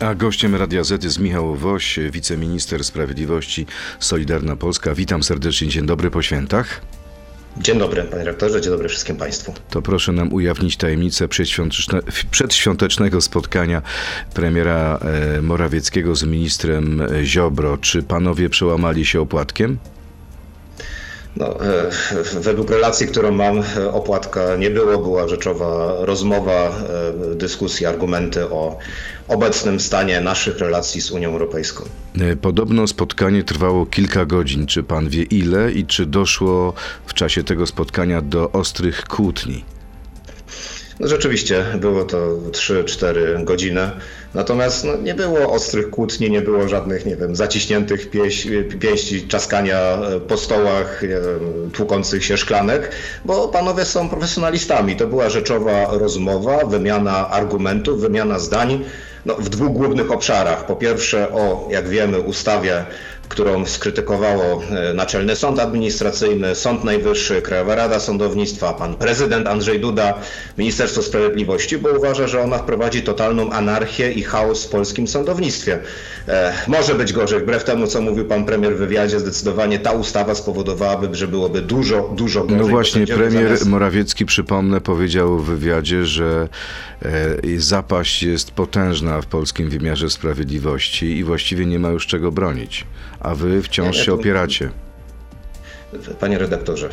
A gościem Radia Z jest Michał Woś, wiceminister sprawiedliwości Solidarna Polska. Witam serdecznie, dzień dobry po świętach. Dzień dobry, panie rektorze, dzień dobry wszystkim państwu. To proszę nam ujawnić tajemnicę przedświątecznego spotkania premiera e, Morawieckiego z ministrem Ziobro. Czy panowie przełamali się opłatkiem? No, e, według relacji, którą mam, e, opłatka nie było. Była rzeczowa rozmowa, e, dyskusja, argumenty o obecnym stanie naszych relacji z Unią Europejską. Podobno spotkanie trwało kilka godzin. Czy pan wie ile i czy doszło w czasie tego spotkania do ostrych kłótni? No rzeczywiście było to 3-4 godziny. Natomiast no, nie było ostrych kłótni, nie było żadnych, nie wiem, zaciśniętych pieś, pięści, czaskania e, po stołach, wiem, tłukących się szklanek, bo panowie są profesjonalistami. To była rzeczowa rozmowa, wymiana argumentów, wymiana zdań no, w dwóch głównych obszarach. Po pierwsze o, jak wiemy, ustawie którą skrytykowało e, Naczelny Sąd Administracyjny, Sąd Najwyższy, Krajowa Rada Sądownictwa, pan prezydent Andrzej Duda, Ministerstwo Sprawiedliwości, bo uważa, że ona wprowadzi totalną anarchię i chaos w polskim sądownictwie. E, może być gorzej, wbrew temu, co mówił pan premier w wywiadzie, zdecydowanie ta ustawa spowodowałaby, że byłoby dużo, dużo gorzej. No właśnie, premier zamiast... Morawiecki, przypomnę, powiedział w wywiadzie, że e, zapaść jest potężna w polskim wymiarze sprawiedliwości i właściwie nie ma już czego bronić a wy wciąż się opieracie. Panie redaktorze,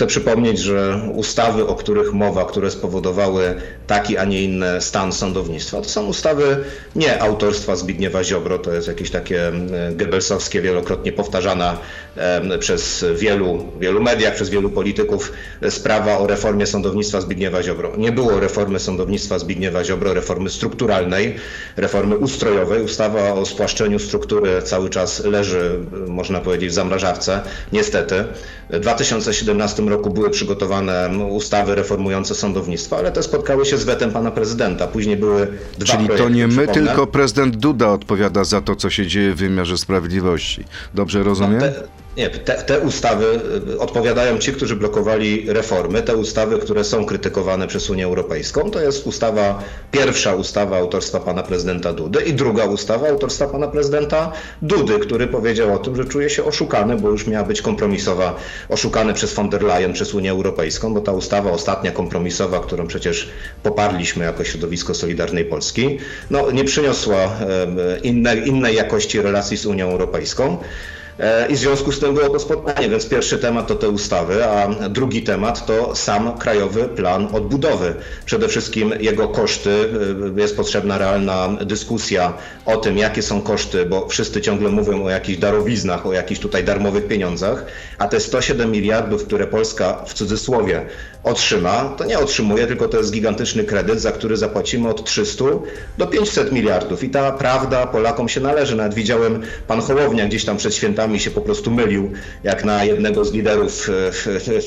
Chcę przypomnieć, że ustawy, o których mowa, które spowodowały taki, a nie inny stan sądownictwa, to są ustawy nie autorstwa Zbigniewa Ziobro, to jest jakieś takie e, gebelsowskie, wielokrotnie powtarzana e, przez wielu, wielu mediach, przez wielu polityków sprawa o reformie sądownictwa Zbigniewa Ziobro. Nie było reformy sądownictwa Zbigniewa Ziobro, reformy strukturalnej, reformy ustrojowej. Ustawa o spłaszczeniu struktury cały czas leży, e, można powiedzieć, w zamrażarce. Niestety. 2017 2012 roku były przygotowane ustawy reformujące sądownictwo, ale te spotkały się z wetem pana prezydenta. Później były dwa Czyli projekty, to nie my, tylko prezydent Duda odpowiada za to, co się dzieje w wymiarze sprawiedliwości. Dobrze rozumiem? No, te, nie, te, te, ustawy y, odpowiadają ci, którzy blokowali reformy. Te ustawy, które są krytykowane przez Unię Europejską, to jest ustawa, pierwsza ustawa autorstwa pana prezydenta Dudy i druga ustawa autorstwa pana prezydenta Dudy, który powiedział o tym, że czuje się oszukany, bo już miała być kompromisowa, oszukany przez von der Leyen, przez Unię Europejską, bo ta ustawa ostatnia kompromisowa, którą przecież poparliśmy jako środowisko Solidarnej Polski, no, nie przyniosła inne, innej jakości relacji z Unią Europejską. E, I w związku z tym było to spotkanie, więc pierwszy temat to te ustawy, a drugi temat to sam Krajowy Plan Odbudowy. Przede wszystkim jego koszty. E, jest potrzebna realna dyskusja o tym, jakie są koszty, bo wszyscy ciągle mówią o jakichś darowiznach, o jakichś tutaj darmowych pieniądzach, a te 107 miliardów, które Polska w cudzysłowie otrzyma, to nie otrzymuje, tylko to jest gigantyczny kredyt, za który zapłacimy od 300 do 500 miliardów. I ta prawda Polakom się należy. Nawet widziałem, pan Hołownia gdzieś tam przed świętami się po prostu mylił, jak na jednego z liderów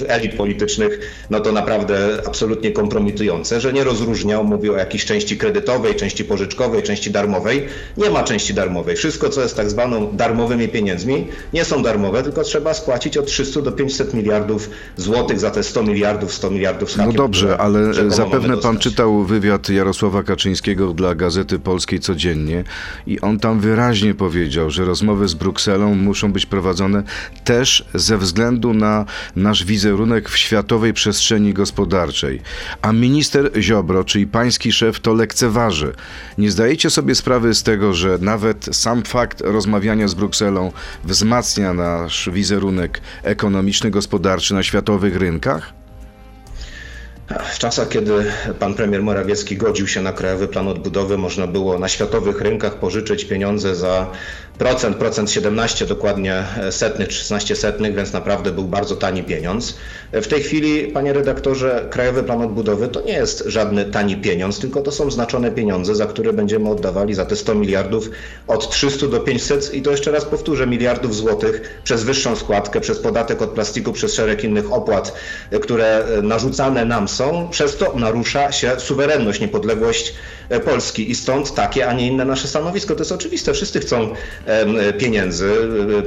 e, elit politycznych, no to naprawdę absolutnie kompromitujące, że nie rozróżniał, mówił o jakiejś części kredytowej, części pożyczkowej, części darmowej. Nie ma części darmowej. Wszystko, co jest tak zwaną darmowymi pieniędzmi, nie są darmowe, tylko trzeba spłacić od 300 do 500 miliardów złotych za te 100 miliardów 100 miliardów z hakiem, No dobrze, ale zapewne pan czytał wywiad Jarosława Kaczyńskiego dla Gazety Polskiej codziennie i on tam wyraźnie powiedział, że rozmowy z Brukselą muszą być prowadzone też ze względu na nasz wizerunek w światowej przestrzeni gospodarczej. A minister Ziobro, czyli pański szef, to lekceważy. Nie zdajecie sobie sprawy z tego, że nawet sam fakt rozmawiania z Brukselą wzmacnia nasz wizerunek ekonomiczny, gospodarczy na światowych rynkach? W czasach, kiedy pan premier Morawiecki godził się na Krajowy Plan Odbudowy, można było na światowych rynkach pożyczyć pieniądze za procent, procent 17 dokładnie setnych, 13 setnych, więc naprawdę był bardzo tani pieniądz. W tej chwili, panie redaktorze, Krajowy Plan Odbudowy to nie jest żadny tani pieniądz, tylko to są znaczone pieniądze, za które będziemy oddawali za te 100 miliardów od 300 do 500 i to jeszcze raz powtórzę, miliardów złotych przez wyższą składkę, przez podatek od plastiku, przez szereg innych opłat, które narzucane nam są. Przez to narusza się suwerenność, niepodległość Polski i stąd takie, a nie inne nasze stanowisko. To jest oczywiste. Wszyscy chcą pieniędzy.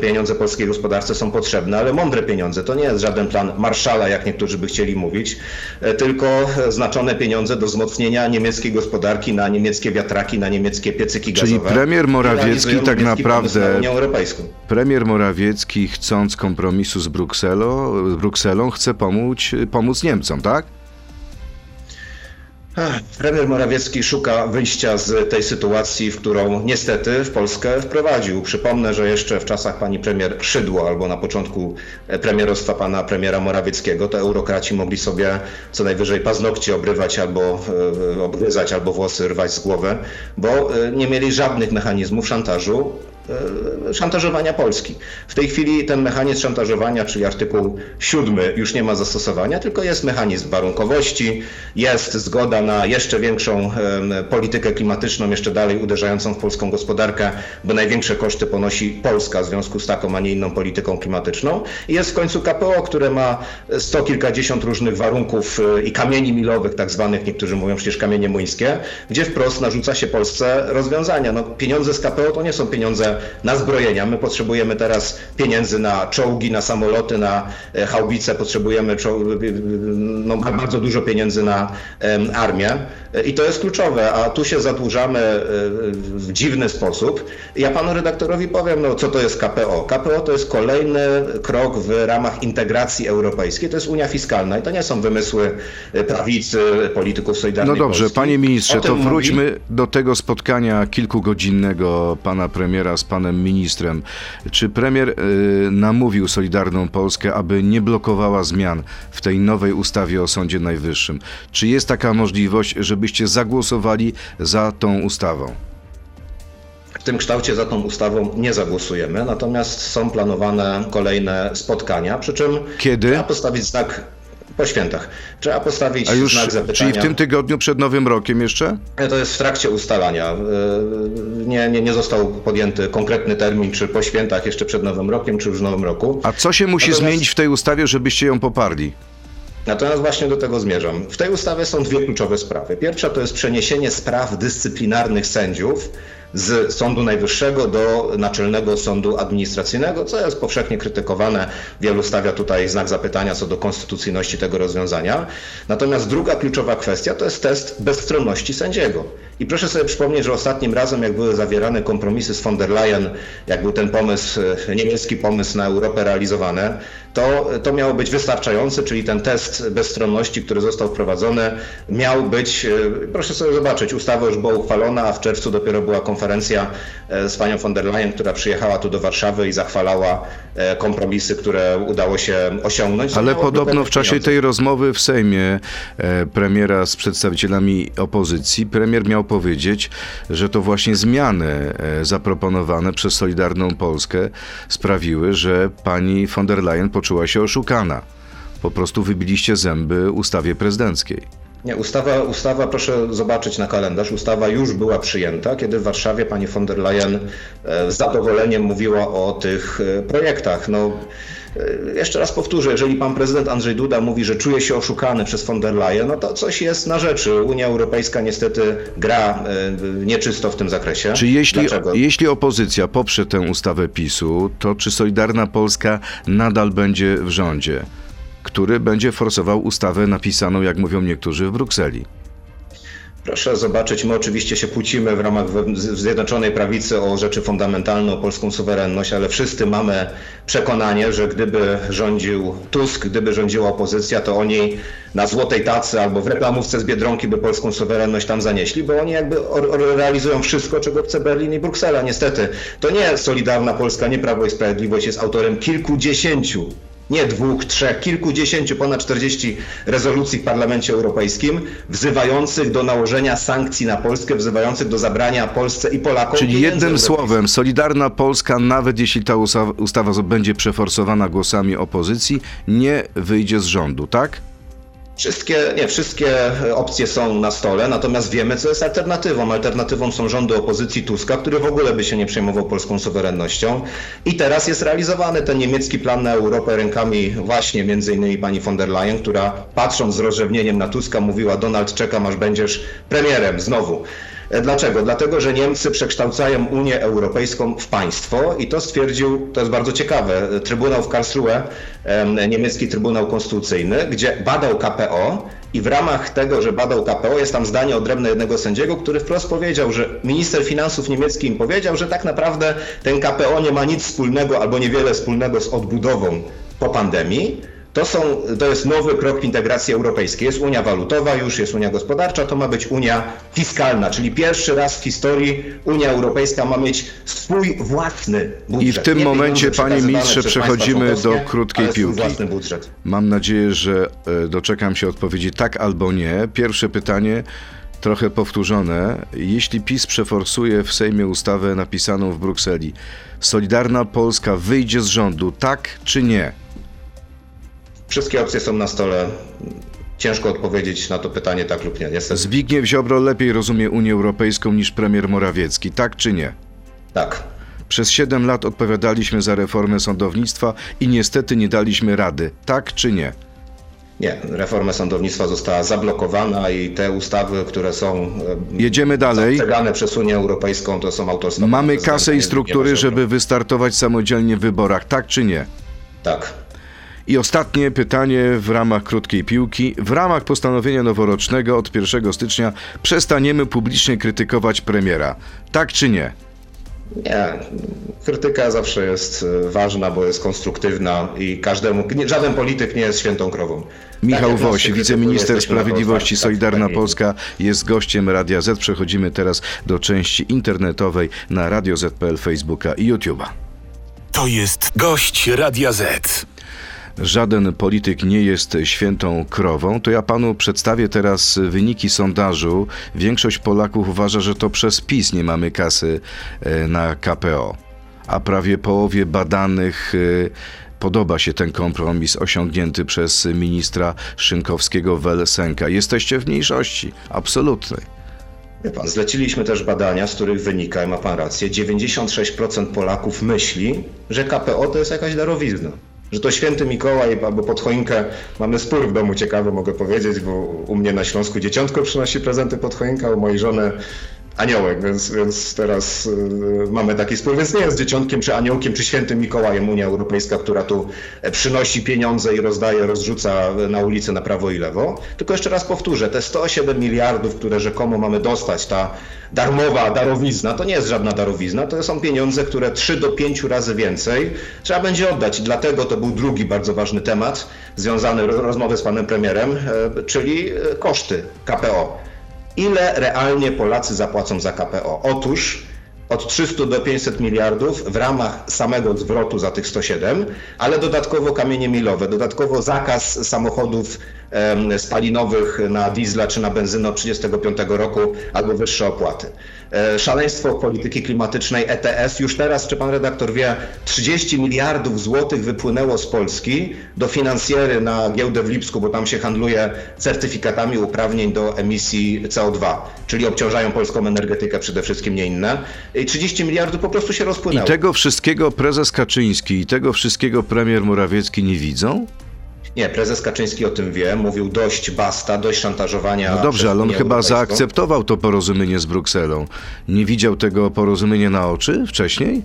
Pieniądze polskiej gospodarce są potrzebne, ale mądre pieniądze. To nie jest żaden plan Marszala, jak niektórzy by chcieli mówić, e, tylko znaczone pieniądze do wzmocnienia niemieckiej gospodarki na niemieckie wiatraki, na niemieckie piecyki Czyli gazowe. premier I Morawiecki tak naprawdę- Na Unię Europejską. Premier Morawiecki, chcąc kompromisu z Brukselą, Brukselą chce pomóc, pomóc Niemcom, tak? Premier Morawiecki szuka wyjścia z tej sytuacji, w którą niestety w Polskę wprowadził. Przypomnę, że jeszcze w czasach pani premier Szydło albo na początku premierostwa pana premiera Morawieckiego, to eurokraci mogli sobie co najwyżej paznokcie obrywać albo e, obgryzać, albo włosy rwać z głowy, bo e, nie mieli żadnych mechanizmów szantażu e, szantażowania Polski. W tej chwili ten mechanizm szantażowania, czyli artykuł 7 już nie ma zastosowania, tylko jest mechanizm warunkowości, jest zgoda na jeszcze większą politykę klimatyczną, jeszcze dalej uderzającą w polską gospodarkę, bo największe koszty ponosi Polska w związku z taką, a nie inną polityką klimatyczną. I jest w końcu KPO, które ma sto kilkadziesiąt różnych warunków e, i kamieni milowych, tak zwanych, niektórzy mówią przecież kamienie młyńskie, gdzie wprost narzuca się Polsce rozwiązania. No, pieniądze z KPO to nie są pieniądze na zbrojenia. My potrzebujemy teraz pieniędzy na czołgi, na samoloty, na e, haubice, potrzebujemy czoł- no, bardzo dużo pieniędzy na armię E, i to jest kluczowe, a tu się zadłużamy e, w dziwny sposób. Ja panu redaktorowi powiem, no co to jest KPO. KPO to jest kolejny krok w ramach integracji europejskiej, to jest Unia Fiskalna i to nie są wymysły e, prawicy, polityków No Solidarnej dobrze, Polski. panie ministrze, to tym mówi- wróćmy do tego spotkania kilkugodzinnego pana premiera z panem ministrem. Czy premier y, namówił Solidarną Polskę, aby nie blokowała zmian w tej nowej ustawie o Sądzie Najwyższym? Czy jest taka możliwość, żebyście zagłosowali za tą ustawą? W tym kształcie za tą ustawą nie zagłosujemy, natomiast są planowane kolejne spotkania, przy czym Kiedy? trzeba postawić znak po świętach. Trzeba postawić A już, znak zapytania. czyli w tym tygodniu przed Nowym Rokiem jeszcze? To jest w trakcie ustalania. Yy, Nie, nie, nie został podjęty konkretny termin, czy po świętach, jeszcze przed Nowym Rokiem, czy już w Nowym Roku. A co się musi Natomiast- zmienić w tej ustawie, żebyście ją poparli? Natomiast właśnie do tego zmierzam. W tej ustawie są dwie kluczowe sprawy. Pierwsza to jest przeniesienie spraw dyscyplinarnych sędziów z Sądu Najwyższego do Naczelnego Sądu Administracyjnego, co jest powszechnie krytykowane. Wielu stawia tutaj znak zapytania co do konstytucyjności tego rozwiązania. Natomiast druga kluczowa kwestia to jest test bezstronności sędziego. I proszę sobie przypomnieć, że ostatnim razem, jak były zawierane kompromisy z von der Leyen, jak był ten pomysł, e, niemiecki pomysł na Europę realizowany, to, to miało być wystarczające, czyli ten test bezstronności, który został wprowadzony, miał być, e, proszę sobie zobaczyć, ustawa już była uchwalona, a w czerwcu dopiero była konferencja e, z panią von der Leyen, która przyjechała tu do Warszawy i zachwalała e, kompromisy, które udało się osiągnąć. Ale podobno w czasie tej rozmowy w Sejmie e, premiera z przedstawicielami opozycji, premier miał powiedzieć, że to właśnie zmiany zaproponowane przez Solidarną Polskę sprawiły, że pani von der Leyen poczuła się oszukana. Po prostu wybiliście zęby ustawie prezydenckiej. Nie, ustawa, ustawa, proszę zobaczyć na kalendarz, ustawa już była przyjęta, kiedy w Warszawie pani von der Leyen e, z zadowoleniem mówiła o tych e, projektach. No, e, jeszcze raz powtórzę, jeżeli pan prezydent Andrzej Duda mówi, że czuje się oszukany przez von der Leyen, no to coś jest na rzeczy. Unia Europejska niestety gra nieczysto w tym zakresie. Czy jeśli, Dlaczego? jeśli opozycja poprze tę ustawę PiSu, to czy Solidarna Polska nadal będzie w rządzie, który będzie forsował ustawę napisaną, jak mówią niektórzy, w Brukseli? Proszę zobaczyć, my oczywiście się płcimy w ramach Zjednoczonej Prawicy o rzeczy fundamentalne, o polską suwerenność, ale wszyscy mamy przekonanie, że gdyby rządził Tusk, gdyby rządziła opozycja, to oni na złotej tacy albo w reklamówce z Biedronki by polską suwerenność tam zanieśli, bo oni jakby realizują wszystko, czego chce Berlin i Bruksela. Niestety, to nie Solidarna Polska, nie Prawo i Sprawiedliwość jest autorem kilkudziesięciu nie dwóch, trzech, kilkudziesięciu, ponad 40 rezolucji w Parlamencie Europejskim wzywających do nałożenia sankcji na Polskę, wzywających do zabrania Polsce i Polakom. Czyli jednym słowem, Solidarna Polska, nawet jeśli ta ustawa będzie przeforsowana głosami opozycji, nie wyjdzie z rządu, tak? Wszystkie, nie, wszystkie opcje są na stole, natomiast wiemy, co jest alternatywą. Alternatywą są rządy opozycji Tuska, który w ogóle by się nie przejmował polską suwerennością. I teraz jest realizowany ten niemiecki plan na Europę rękami właśnie między innymi pani von der Leyen, która patrząc z rozrzewnieniem na Tuska mówiła Donald, czekam aż będziesz premierem znowu. E, Dlaczego? Dlatego, że Niemcy przekształcają Unię Europejską w państwo i to stwierdził, to jest bardzo ciekawe, Trybunał w Karlsruhe, em, niemiecki Trybunał Konstytucyjny, gdzie badał KPO i w ramach tego, że badał KPO, jest tam zdanie odrębne jednego sędziego, który wprost powiedział, że minister finansów niemiecki im powiedział, że tak naprawdę ten KPO nie ma nic wspólnego albo niewiele wspólnego z odbudową po pandemii. To, są, to jest nowy krok w integracji europejskiej. Jest Unia Walutowa, już jest Unia Gospodarcza, to ma być Unia Fiskalna, czyli pierwszy raz w historii Unia Europejska ma mieć swój własny budżet. I w tym Nie momencie, panie ministrze, przechodzimy do krótkiej piłki. Mam nadzieję, że e, doczekam się odpowiedzi tak albo nie. Pierwsze pytanie, trochę powtórzone. Jeśli PiS przeforsuje w Sejmie ustawę napisaną w Brukseli, Solidarna Polska wyjdzie z rządu, tak czy nie? Wszystkie opcje są na stole. Ciężko odpowiedzieć na to pytanie tak lub nie. Niestety Zbigniew Ziobro lepiej rozumie Unię Europejską niż premier Morawiecki, tak czy nie? tak. Przez 7 lat odpowiadaliśmy za reformę sądownictwa i niestety nie daliśmy rady, tak czy nie? Nie, reforma sądownictwa została zablokowana i te ustawy, które są e, Jedziemy dalej. przez Unię Europejską, to są autorstwa. Mamy kasę i struktury, żeby wystartować samodzielnie w wyborach, tak czy nie? Tak. I ostatnie pytanie w ramach krótkiej piłki. W ramach postanowienia noworocznego od 1 stycznia przestaniemy publicznie krytykować premiera. Tak czy nie? Nie, krytyka zawsze jest e, ważna, bo jest konstruktywna i każdemu, nie, żaden polityk nie jest świętą krową. Michał Tak Woś, wiceminister Sprawiedliwości otwarci, tak, Solidarna tak, Polska, jest gościem Radia Z. Przechodzimy teraz do części internetowej na Radio Z.pl, Facebooka i YouTube'a. To jest gość Radia Z. Żaden polityk nie jest świętą krową, to ja panu przedstawię teraz wyniki sondażu. Większość Polaków uważa, że to przez PiS nie mamy kasy e, na KPO, a prawie połowie badanych e, podoba się ten kompromis osiągnięty przez ministra Szynkowskiego-Welsenka. Jesteście w mniejszości, absolutnej. Pan, zleciliśmy też badania, z których wynika, i ma pan rację, 96% Polaków myśli, że KPO to jest jakaś darowizna. Że to święty Mikołaj albo pod choinkę. Mamy spór w domu ciekawy, mogę powiedzieć, bo u mnie na Śląsku dzieciątko przynosi prezenty pod choinkę, u mojej żony aniołek, więc, więc teraz y, mamy taki spór. Więc nie jest dzieciątkiem, czy aniołkiem, czy świętym Mikołajem Unia Europejska, która tu e, przynosi pieniądze i rozdaje, rozrzuca na ulicę na prawo i lewo. Tylko jeszcze raz powtórzę, te 107 miliardów, które rzekomo mamy dostać, ta darmowa darowizna, to nie jest żadna darowizna, to są pieniądze, które 3 do 5 razy więcej trzeba będzie oddać. I dlatego to był drugi bardzo ważny temat związany ro- rozmowy z panem premierem, e, czyli e, koszty KPO. Ile realnie Polacy zapłacą za KPO? Otóż od 300 do 500 miliardów w ramach samego zwrotu za tych 107, ale dodatkowo kamienie milowe, dodatkowo zakaz samochodów spalinowych na diesla czy na benzynę od 35 roku albo wyższe opłaty. E, Szaleństwo polityki klimatycznej ETS. Już teraz, czy pan redaktor wie, 30 miliardów złotych wypłynęło z Polski do finansjery na giełdę w Lipsku, bo tam się handluje certyfikatami uprawnień do emisji CO2, czyli obciążają polską energetykę przede wszystkim, nie inne. I 30 miliardów po prostu się I rozpłynęło. tego wszystkiego prezes Kaczyński i tego wszystkiego premier Morawiecki nie widzą? Nie, prezes Kaczyński o tym wie, mówił dość basta, dość szantażowania. No dobrze, ale on chyba Europejską. zaakceptował to porozumienie z Brukselą. Nie widział tego porozumienia na oczy wcześniej?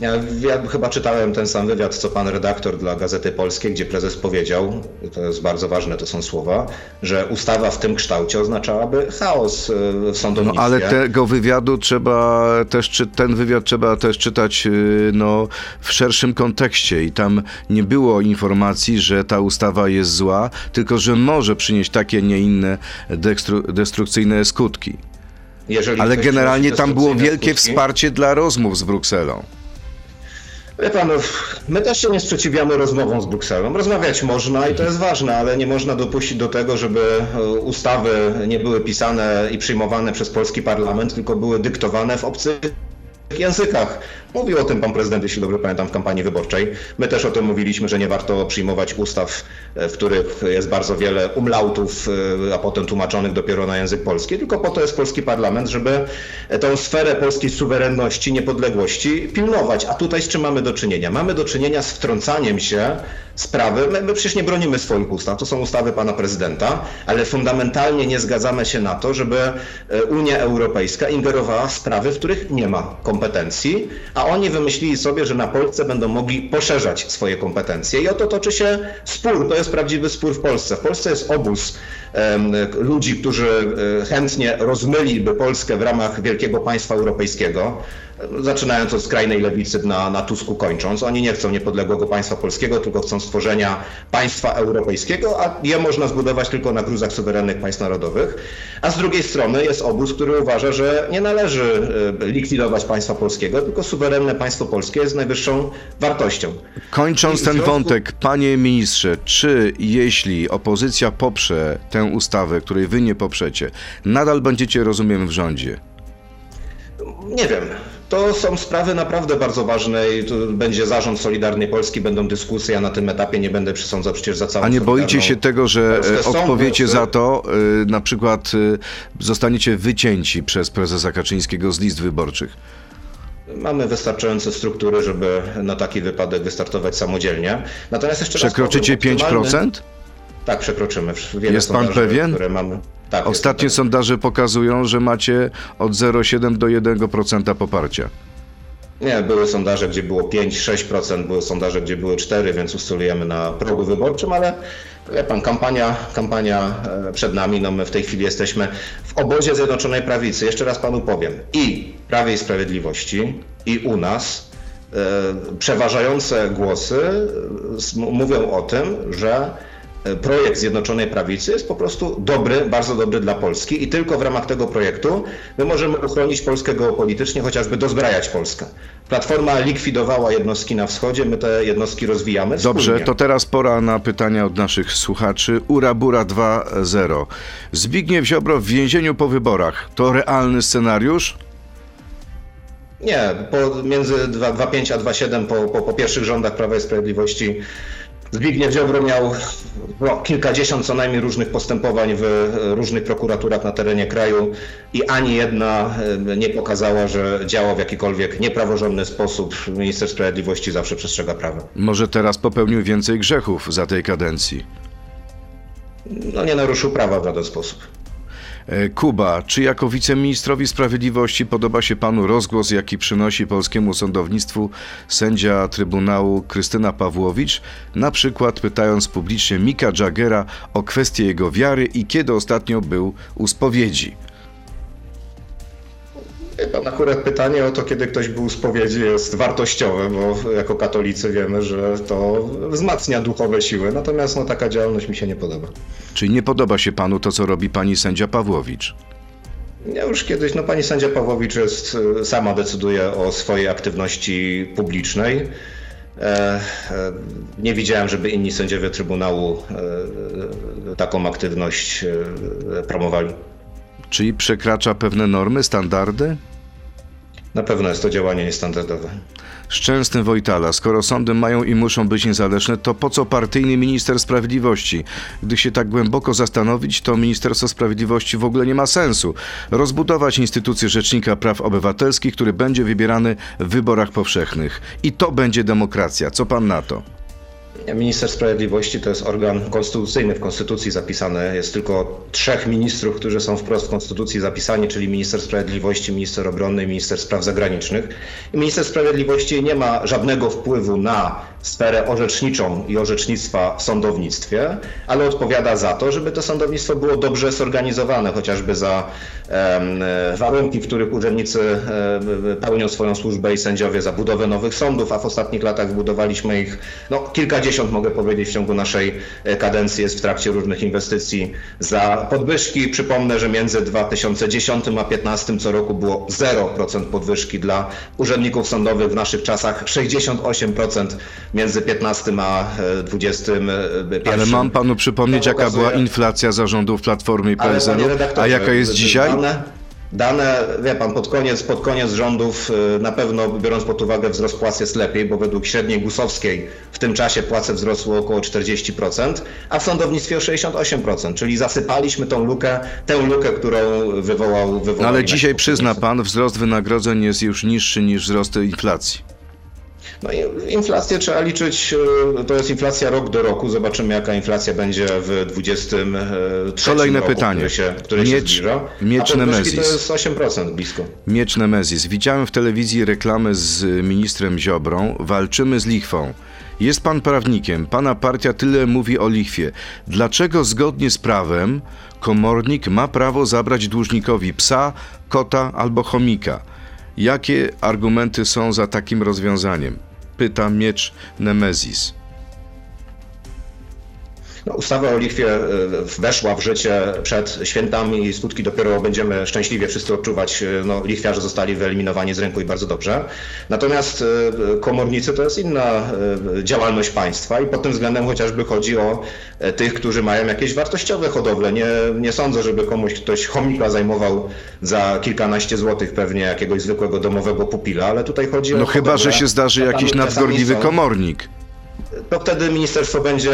Ja, ja chyba czytałem ten sam wywiad, co pan redaktor dla Gazety Polskiej, gdzie prezes powiedział, to jest bardzo ważne, to są słowa, że ustawa w tym kształcie oznaczałaby chaos e, w No sądownictwie. ale tego wywiadu trzeba też, czy ten wywiad trzeba też czytać yy, no, w szerszym kontekście i tam nie było informacji, że ta ustawa jest zła, tylko że może przynieść takie, nie inne destru- destrukcyjne skutki. Jeżeli Ale generalnie tam było wielkie skutki- wsparcie dla rozmów z Brukselą. Wie pan, no, my też się nie sprzeciwiamy rozmowom z Brukselą. Rozmawiać można i to jest ważne, ale nie można dopuścić do tego, żeby e, ustawy nie były pisane i przyjmowane przez polski parlament, tylko były dyktowane w obcych językach. Mówił o tym pan prezydent, jeśli dobrze pamiętam, w kampanii wyborczej. My też o tym mówiliśmy, że nie warto przyjmować ustaw, e, w których jest bardzo wiele umlautów, e, a potem tłumaczonych dopiero na język polski, tylko po to jest polski parlament, żeby tę sferę polskiej suwerenności, niepodległości pilnować. A tutaj z czym mamy do czynienia? Mamy do czynienia z wtrącaniem się sprawy. My, my przecież nie bronimy swoich ustaw, to są ustawy pana prezydenta, ale fundamentalnie nie zgadzamy się na to, żeby e, Unia Europejska ingerowała w sprawy, w których nie ma kompetencji, a oni wymyślili sobie, że na Polsce będą mogli poszerzać swoje kompetencje. I oto toczy się spór, to jest prawdziwy spór w Polsce. W Polsce jest obóz em, ludzi, którzy e, chętnie rozmyliby Polskę w ramach wielkiego państwa europejskiego zaczynając od skrajnej lewicy na, na Tusku kończąc. Oni nie chcą niepodległego państwa polskiego, tylko chcą stworzenia państwa europejskiego, a je można zbudować tylko na gruzach suwerennych państw narodowych. A z drugiej strony jest obóz, który uważa, że nie należy e, likwidować państwa polskiego, tylko suwerenne państwo polskie jest najwyższą wartością. Kończąc ten wątek, panie ministrze, czy jeśli opozycja poprze tę ustawę, której wy nie poprzecie, nadal będziecie, rozumiem, w rządzie? Nie wiem. To są sprawy naprawdę bardzo ważne i tu będzie zarząd Solidarnej Polski, będą dyskusje, ja na tym etapie nie będę przesądzał przecież za całą A nie boicie się tego, że e, odpowiecie za to, e, na przykład e, zostaniecie wycięci przez prezesa Kaczyńskiego z list wyborczych? Mamy wystarczające struktury, żeby na taki wypadek wystartować samodzielnie. Natomiast jeszcze raz Przekroczycie powiem, optymalny- 5%? Tak, przekroczymy. Wiele Jest pan pewien? Które mamy. Tak, Ostatnie jestem sondaże pokazują, że macie od 0,7 do 1% poparcia. Nie, były sondaże, gdzie było 5-6%, były sondaże, gdzie były 4%, więc ustylujemy na progu wyborczym, ale wie pan, kampania, kampania e, przed nami, no my w tej chwili jesteśmy w obozie Zjednoczonej Prawicy. Jeszcze raz panu powiem. I Prawie i Sprawiedliwości, i u nas e, przeważające głosy e, mówią o tym, że projekt Zjednoczonej Prawicy jest po prostu dobry, bardzo dobry dla Polski i tylko w ramach tego projektu my możemy uchronić Polskę geopolitycznie, chociażby dozbrajać Polskę. Platforma likwidowała jednostki na wschodzie, my te jednostki rozwijamy Dobrze, wspólnie. to teraz pora na pytania od naszych słuchaczy. Urabura 2.0. Zbigniew Ziobro w więzieniu po wyborach. To realny scenariusz? Nie, po, między 2,5 a 2,7 po, po, po pierwszych rządach Prawa i Sprawiedliwości Zbigniew Ziobro miał no, kilkadziesiąt co najmniej różnych postępowań w e, różnych prokuraturach na terenie kraju i ani jedna e, nie pokazała, że działa w jakikolwiek niepraworządny sposób. Minister Sprawiedliwości zawsze przestrzega prawa. Może teraz popełnił więcej grzechów za tej kadencji? No nie naruszył prawa w żaden sposób. E, Kuba, czy jako wiceministrowi sprawiedliwości podoba się panu rozgłos, jaki przynosi polskiemu sądownictwu sędzia Trybunału Krystyna Pawłowicz, na przykład pytając publicznie Mika Jaggera o kwestię jego wiary i kiedy ostatnio był u spowiedzi? Pan akurat pytanie o to, kiedy ktoś był spowiedzi jest wartościowe, bo jako katolicy wiemy, że to wzmacnia duchowe siły, natomiast no, taka działalność mi się nie podoba. Czyli nie podoba się panu to, co robi pani sędzia Pawłowicz? Ja już kiedyś, no pani sędzia Pawłowicz jest, y, sama decyduje o swojej aktywności publicznej. E, e, nie widziałem, żeby inni sędziowie Trybunału e, taką aktywność promowali. Czyli przekracza pewne normy, standardy? Na pewno jest to działanie niestandardowe. Szczęsny Wojtala, skoro sądy mają i muszą być niezależne, to po co partyjny minister sprawiedliwości? Gdy się tak głęboko zastanowić, to Ministerstwo Sprawiedliwości w ogóle nie ma sensu. Rozbudować instytucję Rzecznika Praw Obywatelskich, który będzie wybierany w wyborach powszechnych. I to będzie demokracja. Co pan na to? Minister Sprawiedliwości to jest organ konstytucyjny, w Konstytucji zapisane. Jest tylko trzech ministrów, którzy są wprost w Konstytucji zapisani, czyli minister Sprawiedliwości, minister obrony i minister spraw zagranicznych. I minister Sprawiedliwości nie ma żadnego wpływu na sferę orzeczniczą i orzecznictwa w sądownictwie, ale odpowiada za to, żeby to sądownictwo było dobrze zorganizowane, chociażby za e, warunki, w których urzędnicy e, pełnią swoją służbę i sędziowie za budowę nowych sądów, a w ostatnich latach budowaliśmy ich no, kilkadziesiąt, mogę powiedzieć, w ciągu naszej e, kadencji jest w trakcie różnych inwestycji za podwyżki. Przypomnę, że między 2010 a 2015 co roku było 0% podwyżki dla urzędników sądowych w naszych czasach, 68% między 15 a e, 21. Ale mam panu przypomnieć, jaka była inflacja zarządów Platformy i PSL-u, a jaka jest dzisiaj? Dane, Dane, wie pan, pod koniec, pod koniec rządów y, na pewno, biorąc pod uwagę wzrost płac jest lepiej, bo według średniej gusowskiej w tym czasie płace wzrosły około 40%, a w sądownictwie o 68%, czyli zasypaliśmy tą lukę, tę lukę, którą wywołał... wywołał No ale dzisiaj przyzna pan, wzrost wynagrodzeń jest już niższy niż wzrost inflacji. No i inflację trzeba liczyć, e, to jest inflacja rok do roku. Zobaczymy, jaka inflacja będzie w 23 Kolejne roku, pytanie. który się, który się Miecz- zbliża. Miecz Nemezis. to jest 8% blisko. Miecz Nemezis. Widziałem w telewizji reklamę z ministrem Ziobrą. Walczymy z lichwą. Jest pan prawnikiem, pana partia tyle mówi o lichwie. Dlaczego zgodnie z prawem komornik ma prawo zabrać dłużnikowi psa, kota albo chomika? Jakie argumenty są za takim rozwiązaniem? Pyta Miecz Nemezis. No, ustawa o lichwie e, weszła w życie przed świętami i skutki dopiero będziemy szczęśliwie wszyscy odczuwać. E, No, lichwiarze zostali wyeliminowani z rynku i bardzo dobrze. Natomiast e, komornicy to jest inna działalność państwa i pod tym względem chociażby chodzi o tych, którzy mają jakieś wartościowe hodowle. Nie, nie sądzę, żeby komuś ktoś chomika zajmował za kilkanaście złotych pewnie jakiegoś zwykłego domowego pupila, ale tutaj chodzi o No chyba, że się zdarzy jakiś nadgorliwy komornik. To wtedy ministerstwo będzie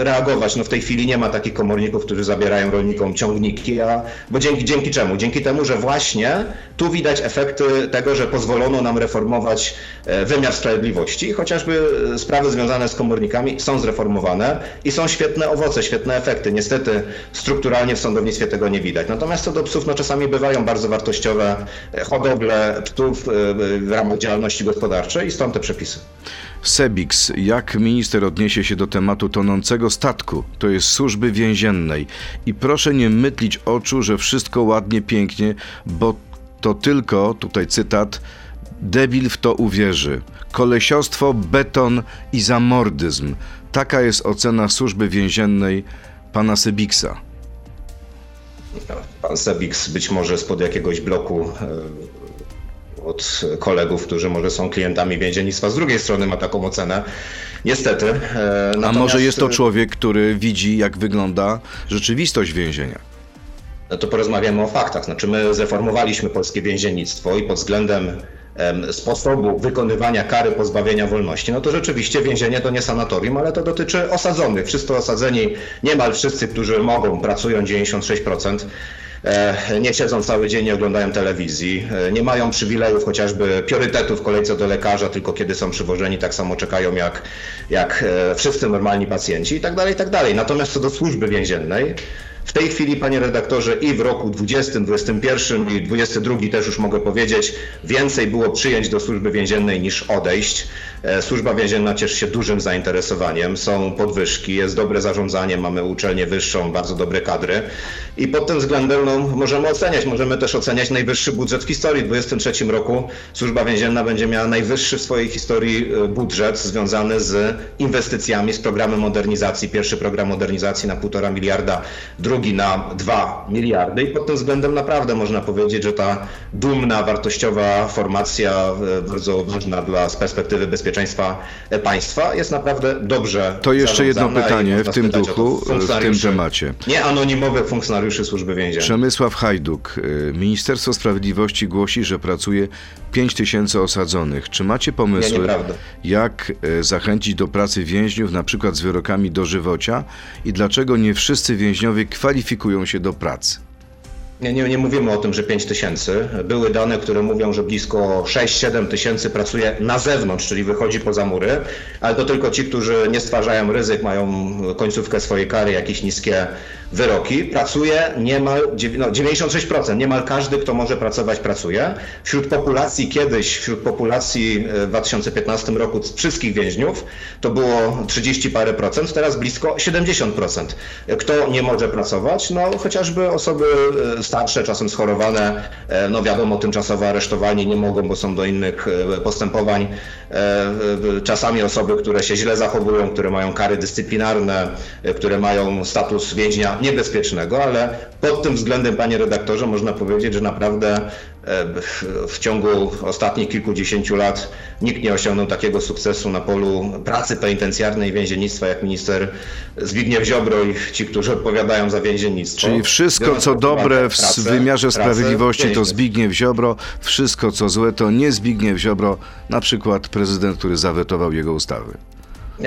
e, reagować. No w tej chwili nie ma takich komorników, którzy zabierają rolnikom ciągniki, a, bo dzięki, dzięki czemu? Dzięki temu, że właśnie tu widać efekty tego, że pozwolono nam reformować e, wymiar sprawiedliwości. Chociażby e, sprawy związane z komornikami są zreformowane i są świetne owoce, świetne efekty. Niestety strukturalnie w sądownictwie tego nie widać. Natomiast co do psów, no czasami bywają bardzo wartościowe hodowle psów w ramach działalności gospodarczej i stąd te przepisy. Sebix, jak minister odniesie się do tematu tonącego statku, to jest służby więziennej. I proszę nie mytlić oczu, że wszystko ładnie, pięknie, bo to tylko, tutaj cytat, debil w to uwierzy. Kolesiostwo, beton i zamordyzm. Taka jest ocena służby więziennej pana Sebiksa. Pan Sebix być może spod jakiegoś bloku e, od kolegów, którzy może są klientami więziennictwa. Z drugiej strony ma taką ocenę. Niestety. e, A może jest to człowiek, który widzi, jak wygląda rzeczywistość więzienia? No to porozmawiamy o faktach. Znaczy my zreformowaliśmy polskie więziennictwo i pod względem em, sposobu wykonywania kary pozbawienia wolności, no to rzeczywiście więzienie to nie sanatorium, ale to dotyczy osadzonych. Wszyscy osadzeni, niemal wszyscy, którzy mogą, pracują 96%. E, Nie siedzą cały dzień, nie oglądają telewizji, e, nie mają przywilejów, chociażby priorytetu w kolejce do lekarza, tylko kiedy są przywożeni, tak samo czekają jak, jak e, wszyscy normalni pacjenci i tak dalej, tak dalej. Natomiast co do służby więziennej, w tej chwili, panie redaktorze, i w roku 20, 21 i 22 też już mogę powiedzieć, więcej było przyjęć do służby więziennej niż odejść. E, Służba więzienna cieszy się dużym zainteresowaniem, są podwyżki, jest dobre zarządzanie, mamy uczelnię wyższą, bardzo dobre kadry i pod tym względem no, możemy oceniać, możemy też oceniać najwyższy budżet w historii. W 2023 roku służba więzienna będzie miała najwyższy w swojej historii e, budżet związany z inwestycjami, z programem modernizacji. Pierwszy program modernizacji na 1,5 miliarda, drugi na 2 miliardy i pod tym względem naprawdę można powiedzieć, że ta dumna, wartościowa formacja, e, bardzo ważna dla z perspektywy bezpieczeństwa e, państwa jest naprawdę dobrze To jeszcze jedno pytanie w tym duchu, w tym temacie. Nie anonimowych funkcjonariuszy służby więziennej. Przemysław Hajduk. Ministerstwo Sprawiedliwości głosi, że pracuje 5 tysięcy osadzonych. Czy macie pomysły, Nie, jak zachęcić do pracy więźniów, na przykład z wyrokami dożywocia? I dlaczego nie wszyscy więźniowie kwalifikują się do pracy? Nie, nie, nie mówimy o tym, że 5 tysięcy. Były dane, które mówią, że blisko 6-7 tysięcy pracuje na zewnątrz, czyli wychodzi poza mury, ale to tylko ci, którzy nie stwarzają ryzyk, mają końcówkę swojej kary, jakieś niskie wyroki. Pracuje niemal no, 96%. Niemal każdy, kto może pracować, pracuje. Wśród populacji kiedyś, wśród populacji e, w 2015 roku wszystkich więźniów to było 30 parę procent, teraz blisko 70%. Kto nie może pracować? No chociażby osoby e, starsze, czasem schorowane, e, no wiadomo, tymczasowo aresztowani nie mogą, bo są do innych e, postępowań. E, Czasami osoby, które się źle zachowują, które mają kary dyscyplinarne, które mają status więźnia niebezpiecznego, ale pod tym względem, panie redaktorze, można powiedzieć, że naprawdę w, ciągu ostatnich kilkudziesięciu lat nikt nie osiągnął takiego sukcesu na polu pracy penitencjarnej i więziennictwa jak minister Zbigniew Ziobro i ci, którzy odpowiadają za więziennictwo. Czyli wszystko, co dobre w pracę- wymiarze pracę sprawiedliwości to. Zbigniew Ziobro, wszystko co złe to nie Zbigniew Ziobro, na przykład prezydent, który zawetował jego ustawy.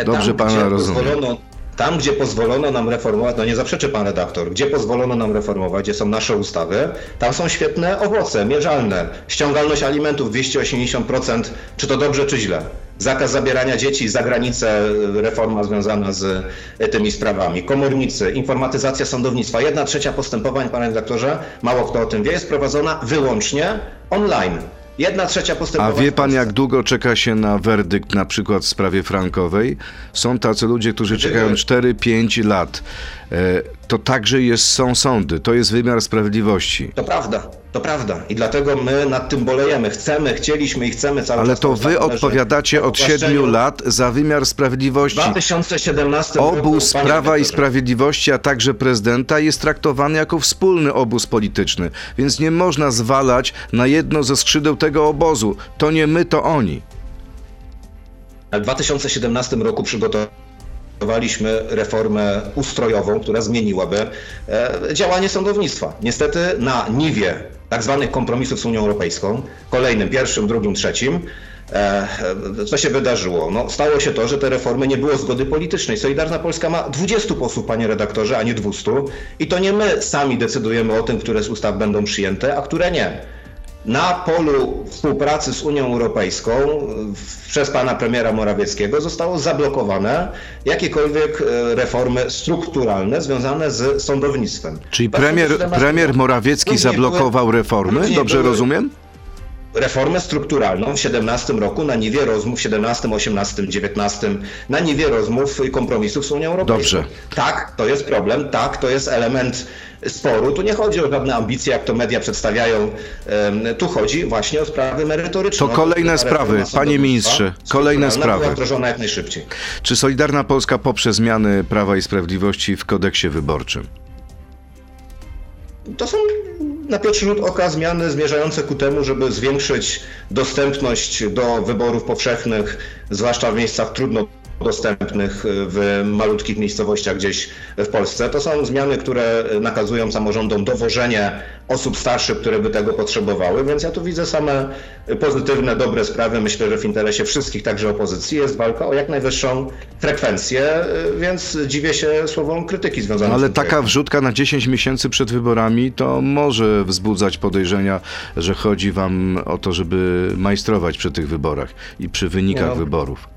Dobrze pana gdzie rozumiem. Tam, gdzie pozwolono nam reformować, no nie zaprzeczy pan redaktor, gdzie pozwolono nam reformować, gdzie są nasze ustawy, tam są świetne owoce, mierzalne. Ściągalność alimentów 280%, czy to dobrze, czy źle. Zakaz zabierania dzieci za granicę, reforma związana z e, tymi sprawami. Komornicy, informatyzacja sądownictwa. Jedna trzecia postępowań, panie redaktorze, mało kto o tym wie, jest prowadzona wyłącznie online. Jedna trzecia A postępowań. wie w pan, jak długo czeka się na werdykt na przykład w sprawie frankowej? Są tacy ludzie, którzy czekają 4-5 lat. To także jest, są sądy, to jest wymiar sprawiedliwości. To prawda, to prawda. I dlatego my nad tym bolejemy. Chcemy, chcieliśmy i chcemy cały Ale czas. to tą wy że odpowiadacie po od 7 uwłaszczeniu lat za wymiar sprawiedliwości. 2017 roku, Obóz panie Prawa i Sprawiedliwości, a także prezydenta jest traktowany jako wspólny obóz polityczny, więc nie można zwalać na jedno ze skrzydeł tego obozu. To nie my, to oni. W 2017 roku przygotowaliśmy reformę ustrojową, która zmieniłaby e, działanie sądownictwa. Niestety na niwie tak zwanych kompromisów z Unią Europejską, kolejnym, pierwszym, drugim, trzecim, e, co się wydarzyło? No, stało się to, że te reformy nie było zgody politycznej. Solidarna Polska ma 20 posłów, panie redaktorze, a nie 200. I to nie my sami decydujemy o tym, które z ustaw będą przyjęte, a które nie. Na polu współpracy z Unią Europejską w- przez pana premiera Morawieckiego zostało zablokowane jakiekolwiek e, reformy strukturalne związane z sądownictwem. Czyli premier, 2017 premier Morawiecki zablokował były- reformy? Dobrze były- rozumiem? reformę strukturalną w 2017 roku na niwie rozmów 17, 18, 19, na niwie rozmów i kompromisów z Unią Europejską. Dobrze. Tak, to jest problem, tak, to jest element sporu. Tu nie chodzi o żadne ambicje, jak to media przedstawiają. Tu chodzi właśnie o sprawy merytoryczne. To kolejne sprawy, panie ministrze, kolejne sprawy. Wdrożona jak najszybciej. Czy Solidarna Polska poprze zmiany Prawa i Sprawiedliwości w kodeksie wyborczym? To są na pierwszy rzut oka zmiany zmierzające ku temu, żeby zwiększyć dostępność do wyborów powszechnych, zwłaszcza w miejscach trudno dostępnych w malutkich miejscowościach gdzieś w Polsce. To są zmiany, które nakazują samorządom dowożenie osób starszych, które by tego potrzebowały, więc ja tu widzę same pozytywne, dobre sprawy. Myślę, że w interesie wszystkich, także opozycji, jest walka o jak najwyższą frekwencję, więc dziwię się słowom krytyki związanej No z ale tym taka projektem. wrzutka na 10 miesięcy przed wyborami to może wzbudzać podejrzenia, że chodzi wam o to, żeby majstrować przy tych wyborach i przy wynikach No. wyborów.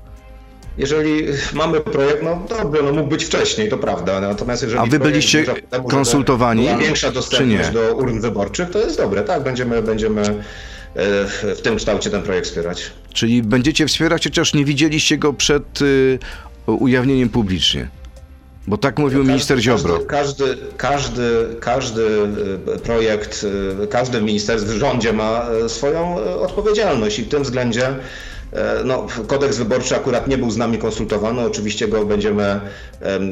Jeżeli mamy projekt, no dobrze, no mógł być wcześniej, to prawda. Natomiast jeżeli A wy projekt byliście ku temu, konsultowani, większa dostępność do urn wyborczych, to jest dobre. Tak, będziemy, będziemy e, w tym kształcie ten projekt wspierać. Czyli będziecie wspierać, chociaż nie widzieliście go przed y, ujawnieniem publicznie. Bo tak mówił minister Ziobro. Każdy, każdy, każdy e, projekt, e, każdy w ministerstwie, w rządzie ma e, swoją e, odpowiedzialność i w tym względzie e, no, kodeks wyborczy akurat nie był z nami konsultowany. Oczywiście go będziemy em,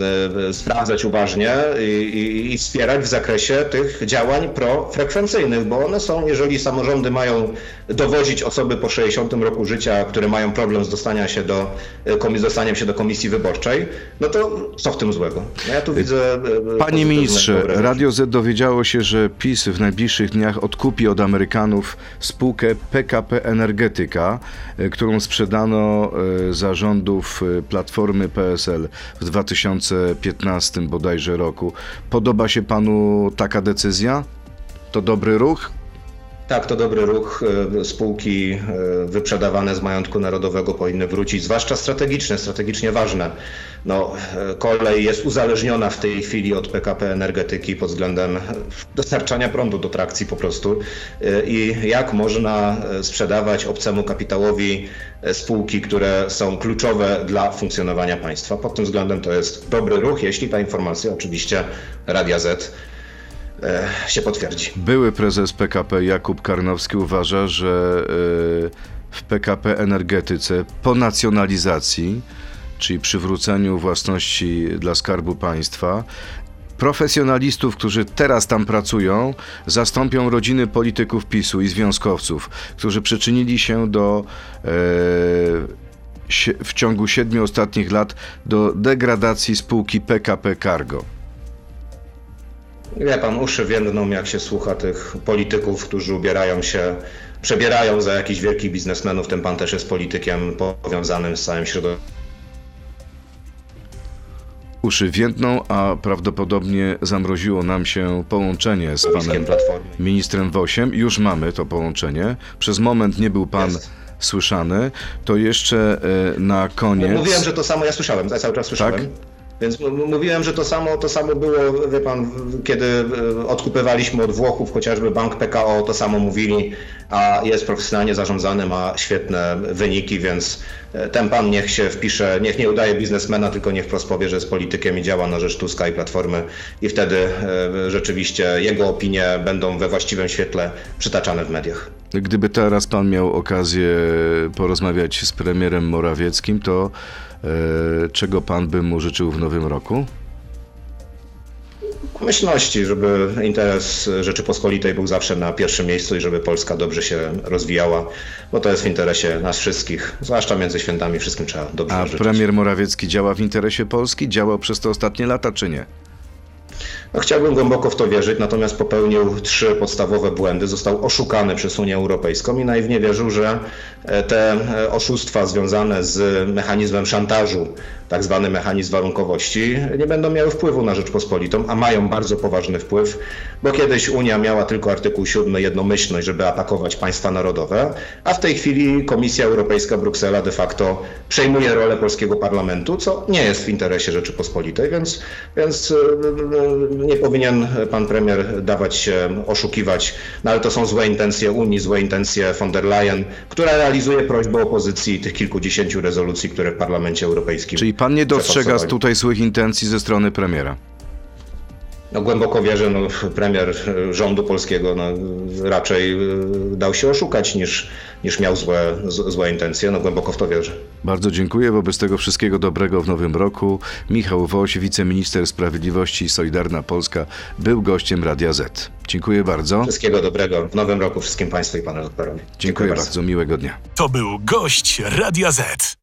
e, sprawdzać uważnie i, i, wspierać w zakresie tych działań profrekwencyjnych, bo one są, jeżeli samorządy mają dowozić osoby po 60 roku życia, które mają problem z dostania się do, e, dostaniem się do komisji wyborczej, no to co w tym złego? No ja tu widzę. e, Panie ministrze. Radio Z dowiedziało się, że PiS w najbliższych dniach odkupi od Amerykanów spółkę PKP Energetyka, y, sprzedano y, za rządów y, Platformy PSL w 2015 bodajże roku. Podoba się panu taka decyzja? To dobry ruch? Tak, to dobry ruch. E, Spółki e, wyprzedawane z majątku narodowego powinny wrócić, zwłaszcza strategiczne, strategicznie ważne. No, e, kolej jest uzależniona w tej chwili od PKP Energetyki pod względem dostarczania prądu do trakcji po prostu. I jak można sprzedawać obcemu kapitałowi spółki, które są kluczowe dla funkcjonowania państwa? Pod tym względem to jest dobry ruch, jeśli ta informacja oczywiście Radia Z się potwierdzi. Były prezes PKP Jakub Karnowski uważa, że y, w PKP Energetyce po nacjonalizacji, czyli przywróceniu własności dla Skarbu Państwa, profesjonalistów, którzy teraz tam pracują, zastąpią rodziny polityków PiSu i związkowców, którzy przyczynili się do e, w ciągu siedmiu ostatnich lat do degradacji spółki PKP Cargo. Wie pan, uszy więdną, jak się słucha tych polityków, którzy ubierają się, przebierają za jakichś wielkich biznesmenów. Ten pan też jest politykiem powiązanym z całym środowiskiem. Uszy więdną, a prawdopodobnie zamroziło nam się połączenie z panem ministrem Wosiem. Już mamy to połączenie. Przez moment nie był pan Jest. słyszany. To jeszcze e, na koniec. Mówiłem, że to samo, ja słyszałem, ja cały czas słyszałem. Tak? Więc mówiłem, że to samo, to samo było, wie pan, kiedy odkupywaliśmy od Włochów chociażby bank PKO, to samo mówili, a jest profesjonalnie zarządzany, ma świetne wyniki, więc e, ten pan niech się wpisze, niech nie udaje biznesmena, tylko niech wprost powie, że jest politykiem i działa na rzecz Tuska i Platformy i wtedy e, rzeczywiście jego opinie będą we właściwym świetle przytaczane w mediach. Gdyby teraz pan miał okazję porozmawiać z premierem Morawieckim, to czego pan by mu życzył w nowym roku? Myślności, żeby interes Rzeczypospolitej był zawsze na pierwszym miejscu i żeby Polska dobrze się rozwijała, bo to jest w interesie nas wszystkich, zwłaszcza między świętami wszystkim trzeba dobrze A życzyć. premier Morawiecki działa w interesie Polski? Działał przez te ostatnie lata, czy nie? No, chciałbym głęboko w to wierzyć, natomiast popełnił trzy podstawowe błędy. Został oszukany przez Unię Europejską i naiwnie wierzył, że e, te e, oszustwa związane z mechanizmem szantażu, tak zwany mechanizm warunkowości, nie będą miały wpływu na Rzeczpospolitą, a mają bardzo poważny wpływ, bo kiedyś Unia miała tylko artykuł 7 jednomyślność, żeby atakować państwa narodowe, a w tej chwili Komisja Europejska, Bruksela de facto przejmuje rolę polskiego parlamentu, co nie jest w interesie Rzeczypospolitej, więc, więc e, nie powinien pan premier dawać się oszukiwać, no ale to są złe intencje Unii, złe intencje von der Leyen, która realizuje prośbę opozycji tych kilkudziesięciu rezolucji, które w Parlamencie Europejskim. Czyli pan nie dostrzega tutaj złych intencji ze strony premiera? No, głęboko wierzę, no, premier rządu polskiego no, raczej e, dał się oszukać niż, niż miał złe, z- złe intencje. No, głęboko w to wierzę. Bardzo dziękuję. Wobec tego wszystkiego dobrego w nowym roku. Michał Woś, wiceminister sprawiedliwości i Solidarna Polska, był gościem Radia Z. Dziękuję bardzo. Wszystkiego dobrego w nowym roku wszystkim Państwu i Panu doktorowi. Dziękuję bardzo. Miłego dnia. To był gość Radia Z.